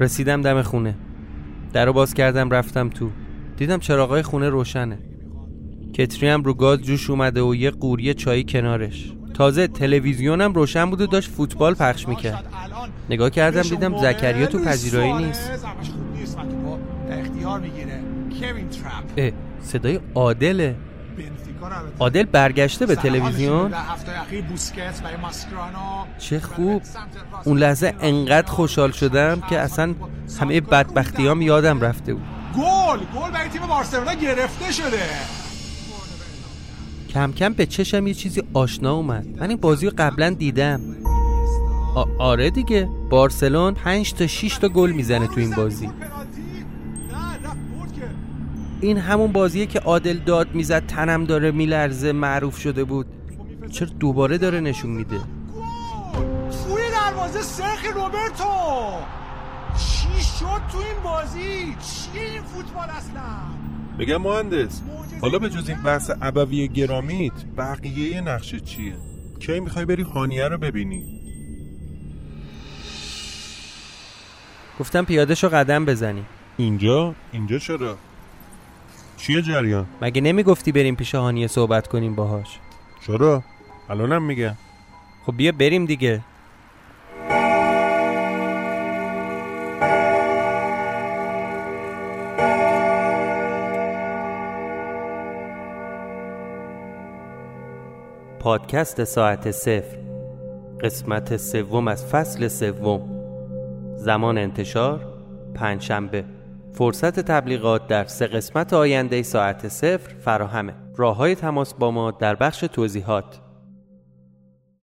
رسیدم دم خونه. در رو باز کردم رفتم تو. دیدم چراغای خونه روشنه. کتری هم رو گاز جوش اومده و یه قوری چایی کنارش. تازه تلویزیونم روشن بود و داشت فوتبال پخش می‌کرد. نگاه کردم دیدم زکریا تو پذیرایی نیست. اه صدای عادله. عادل برگشته به تلویزیون. چه خوب. اون لحظه انقدر خوشحال شدم که اصلا همه بدبختیام یادم رفته بود. گل! گل برای تیم بارسلونا گرفته شده. کم کم به چشم یه چیزی آشنا اومد. من این بازی رو قبلا دیدم. آره دیگه. بارسلون 5 تا 6 تا گل می‌زنه تو این بازی. این همون بازیه که عادل داد می‌زد تنم داره میلرزه معروف شده بود. چرا دوباره داره نشون میده؟ توی دروازه سرخ روبرتو. چی شد تو این بازی؟ چیه این فوتبال اصلا؟ بگم مهندس حالا به جز این بحث ابوی گرامیت بقیه نقشه چیه؟ کی می‌خوای بری خانیه رو ببینی؟ گفتم پیاده شو قدم بزنی. اینجا؟ اینجا چرا؟ چیه جریان؟ مگه نمی‌گفتی بریم پیش هانیه صحبت کنیم باهاش؟ چرا؟ الانم میگه. خب بیا بریم دیگه. پادکست ساعت صفر. قسمت سوم از فصل سوم. زمان انتشار پنجشنبه. فرصت تبلیغات در سه قسمت آینده ساعت صفر فراهمه. راه های تماس با ما در بخش توضیحات.